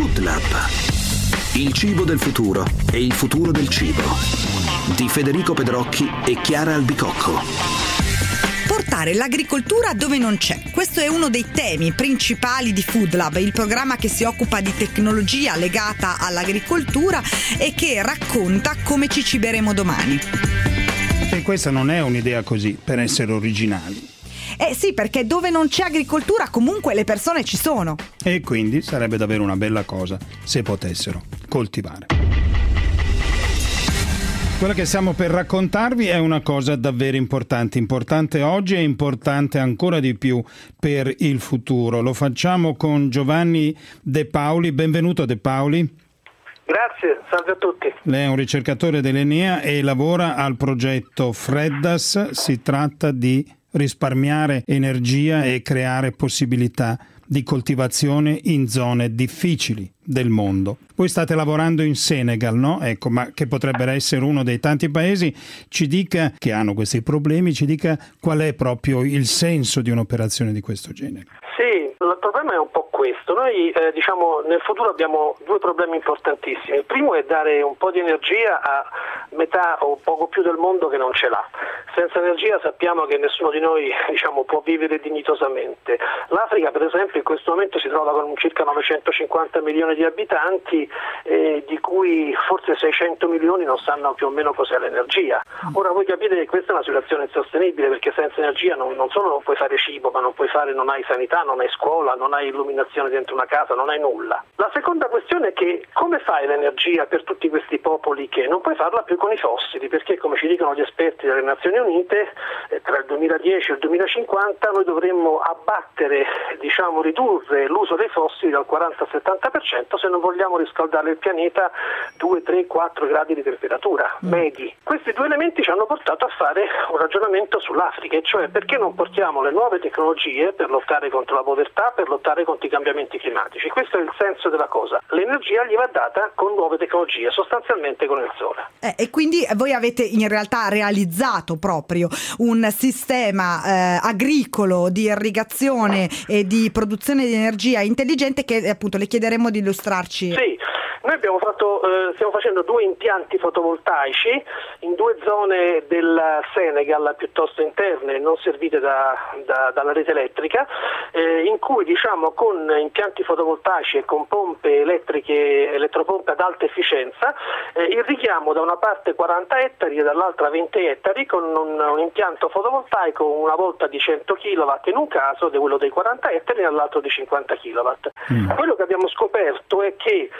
Food Lab. Il cibo del futuro e il futuro del cibo. Di Federico Pedrocchi e Chiara Albicocco portare l'agricoltura dove non c'è. Questo è uno dei temi principali di Food Lab, il programma che si occupa di tecnologia legata all'agricoltura e che racconta come ci ciberemo domani. E questa non è un'idea così per essere originali. Eh sì, perché dove non c'è agricoltura comunque le persone ci sono. E quindi sarebbe davvero una bella cosa se potessero coltivare. Quella che stiamo per raccontarvi è una cosa davvero importante, importante oggi e importante ancora di più per il futuro. Lo facciamo con Giovanni De Paoli. Benvenuto De Paoli. Grazie, salve a tutti. Lei è un ricercatore dell'Enea e lavora al progetto Freddas. Si tratta di risparmiare energia e creare possibilità di coltivazione in zone difficili del mondo. Voi state lavorando in Senegal, no? Ecco, ma che potrebbe essere uno dei tanti paesi, ci dica che hanno questi problemi, ci dica qual è proprio il senso di un'operazione di questo genere. Sì, il problema è un po' questo. Noi eh, diciamo nel futuro abbiamo due problemi importantissimi. Il primo è dare un po' di energia a metà o poco più del mondo che non ce l'ha. Senza energia sappiamo che nessuno di noi diciamo, può vivere dignitosamente. L'Africa per esempio in questo momento si trova con circa 950 milioni di abitanti eh, di cui forse 600 milioni non sanno più o meno cos'è l'energia. Ora voi capite che questa è una situazione insostenibile perché senza energia non, non solo non puoi fare cibo ma non puoi fare, non hai sanità, non hai scuola, non hai illuminazione dentro una casa, non hai nulla. La seconda questione è che come fai l'energia per tutti questi popoli che non puoi farla più con i fossili perché come ci dicono gli esperti delle Nazioni Unite eh, tra il 2010 e il 2050 noi dovremmo abbattere, diciamo ridurre l'uso dei fossili dal 40 al 70% se non vogliamo riscaldare il pianeta 2, 3, 4 gradi di temperatura mm. medi. Questi due elementi ci hanno portato a fare un ragionamento sull'Africa, e cioè perché non portiamo le nuove tecnologie per lottare contro la povertà, per lottare contro i cambiamenti climatici. Questo è il senso della cosa. L'energia gli va data con nuove tecnologie, sostanzialmente con il sole. Eh, e quindi voi avete in realtà realizzato proprio un sistema eh, agricolo di irrigazione e di produzione di energia intelligente che appunto le chiederemo di illustrarci. Sì. Noi fatto, eh, stiamo facendo due impianti fotovoltaici in due zone del Senegal piuttosto interne, non servite da, da, dalla rete elettrica, eh, in cui diciamo, con impianti fotovoltaici e con pompe elettriche, elettropompe ad alta efficienza, eh, irrighiamo da una parte 40 ettari e dall'altra 20 ettari con un, un impianto fotovoltaico una volta di 100 kW in un caso, quello dei 40 ettari e nell'altro di 50 kW. Mm. Quello che abbiamo scoperto è che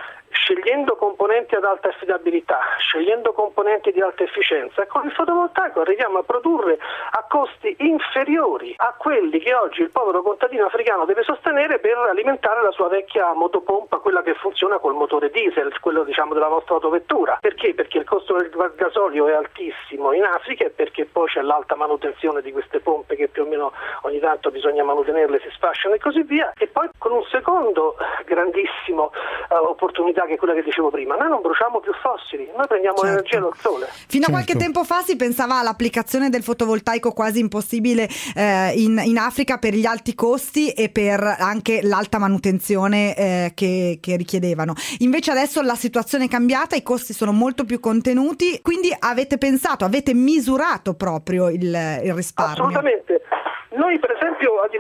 scegliendo componenti ad alta affidabilità, scegliendo componenti di alta efficienza, con il fotovoltaico arriviamo a produrre a costi inferiori a quelli che oggi il povero contadino africano deve sostenere per alimentare la sua vecchia motopompa, quella che funziona col motore diesel, quello diciamo della vostra autovettura. Perché? Perché il costo del gasolio è altissimo in Africa e perché poi c'è l'alta manutenzione di queste pompe che più o meno ogni tanto bisogna manutenerle, si sfasciano e così via. E poi con un secondo grandissimo uh, opportunità che quella che dicevo prima, noi non bruciamo più fossili, noi prendiamo certo. l'energia dal sole. Fino certo. a qualche tempo fa si pensava all'applicazione del fotovoltaico quasi impossibile eh, in, in, Africa per gli alti costi e per anche l'alta manutenzione eh, che, che, richiedevano. Invece adesso la situazione è cambiata, i costi sono molto più contenuti, quindi avete pensato, avete misurato proprio il, il risparmio. Assolutamente.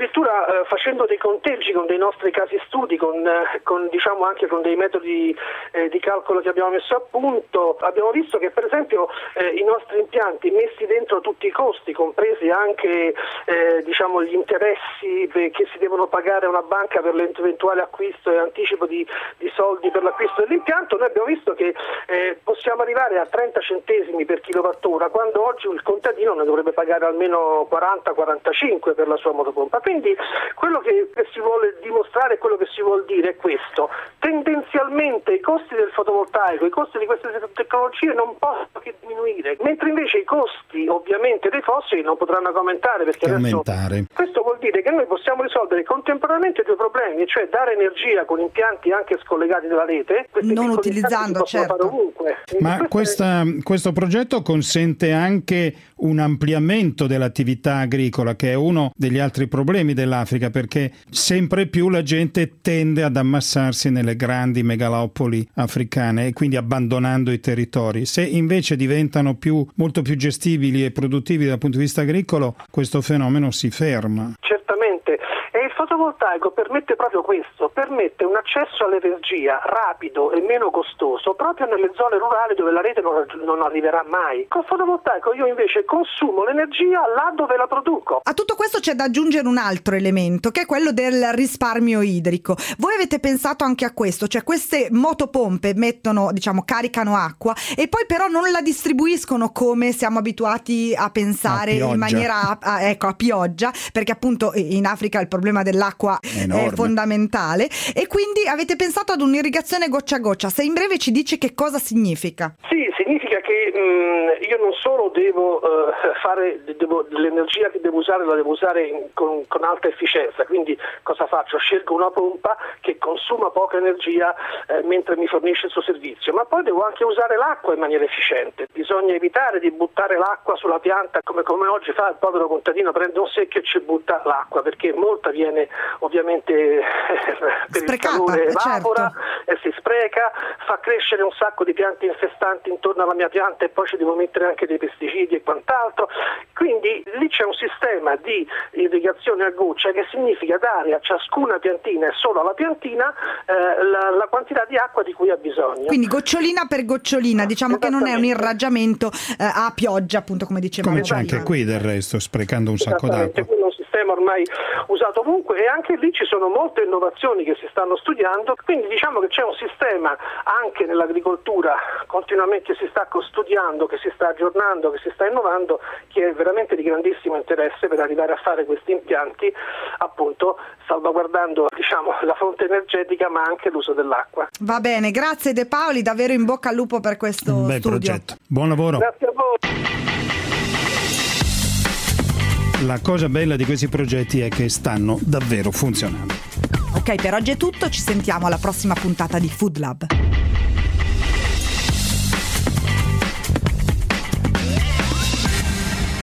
Addirittura eh, facendo dei conteggi con dei nostri casi studi, con, eh, con diciamo anche con dei metodi eh, di calcolo che abbiamo messo a punto, abbiamo visto che per esempio eh, i nostri impianti messi dentro tutti i costi, compresi anche eh, diciamo, gli interessi che si devono pagare a una banca per l'eventuale acquisto e anticipo di, di soldi per l'acquisto dell'impianto, noi abbiamo visto che eh, possiamo arrivare a 30 centesimi per kilowattora, quando oggi il contadino ne dovrebbe pagare almeno 40-45 5 per la sua motopompa. Quindi quello che, che si vuole dimostrare, quello che si vuole dire è questo. Tendenzialmente i costi del fotovoltaico, i costi di queste tecnologie non possono che diminuire, mentre invece i costi ovviamente dei fossili non potranno aumentare perché adesso, questo vuol dire che noi possiamo risolvere contemporaneamente due problemi, cioè dare energia con impianti anche scollegati dalla rete, non utilizzando certo. Ma questa, questo progetto consente anche un ampliamento dell'attività agricola che è uno degli altri problemi dell'Africa perché sempre più la gente tende ad ammassarsi nelle grandi megalopoli africane e quindi abbandonando i territori. Se invece diventano più, molto più gestibili e produttivi dal punto di vista agricolo, questo fenomeno si ferma. Il fotovoltaico permette proprio questo, permette un accesso all'energia rapido e meno costoso proprio nelle zone rurali dove la rete non, non arriverà mai. Con il fotovoltaico io invece consumo l'energia là dove la produco. A tutto questo c'è da aggiungere un altro elemento che è quello del risparmio idrico. Voi avete pensato anche a questo, cioè queste motopompe mettono, diciamo, caricano acqua e poi però non la distribuiscono come siamo abituati a pensare A in maniera a, ecco, a pioggia, perché appunto in Africa il problema dell'acqua è Enorme. fondamentale e quindi avete pensato ad un'irrigazione goccia a goccia. Se in breve ci dici che cosa significa. Sì, significa che mh, io non solo devo eh, fare devo- l'energia che devo usare la devo usare in- con, con alta efficienza, quindi cosa faccio? Scelgo una pompa che consuma poca energia eh, mentre mi fornisce il suo servizio, ma poi devo anche usare l'acqua in maniera efficiente. Bisogna evitare di buttare l'acqua sulla pianta come, come oggi fa il povero contadino, prende un secchio e ci butta l'acqua perché molta viene ovviamente per Sprecata, il calore eh, evapora certo. Spreca, fa crescere un sacco di piante infestanti intorno alla mia pianta e poi ci devo mettere anche dei pesticidi e quant'altro. Quindi lì c'è un sistema di irrigazione a goccia che significa dare a ciascuna piantina e solo alla piantina eh, la, la quantità di acqua di cui ha bisogno. Quindi gocciolina per gocciolina, diciamo che non è un irraggiamento eh, a pioggia, appunto come dicevamo Come c'è prima. anche qui del resto, sprecando un sacco d'acqua. Ormai usato ovunque e anche lì ci sono molte innovazioni che si stanno studiando, quindi diciamo che c'è un sistema anche nell'agricoltura continuamente si sta studiando, che si sta aggiornando, che si sta innovando, che è veramente di grandissimo interesse per arrivare a fare questi impianti appunto salvaguardando diciamo, la fonte energetica ma anche l'uso dell'acqua. Va bene, grazie De Paoli, davvero in bocca al lupo per questo studio. progetto. Buon lavoro. Grazie a voi. La cosa bella di questi progetti è che stanno davvero funzionando. Ok, per oggi è tutto, ci sentiamo alla prossima puntata di Food Lab.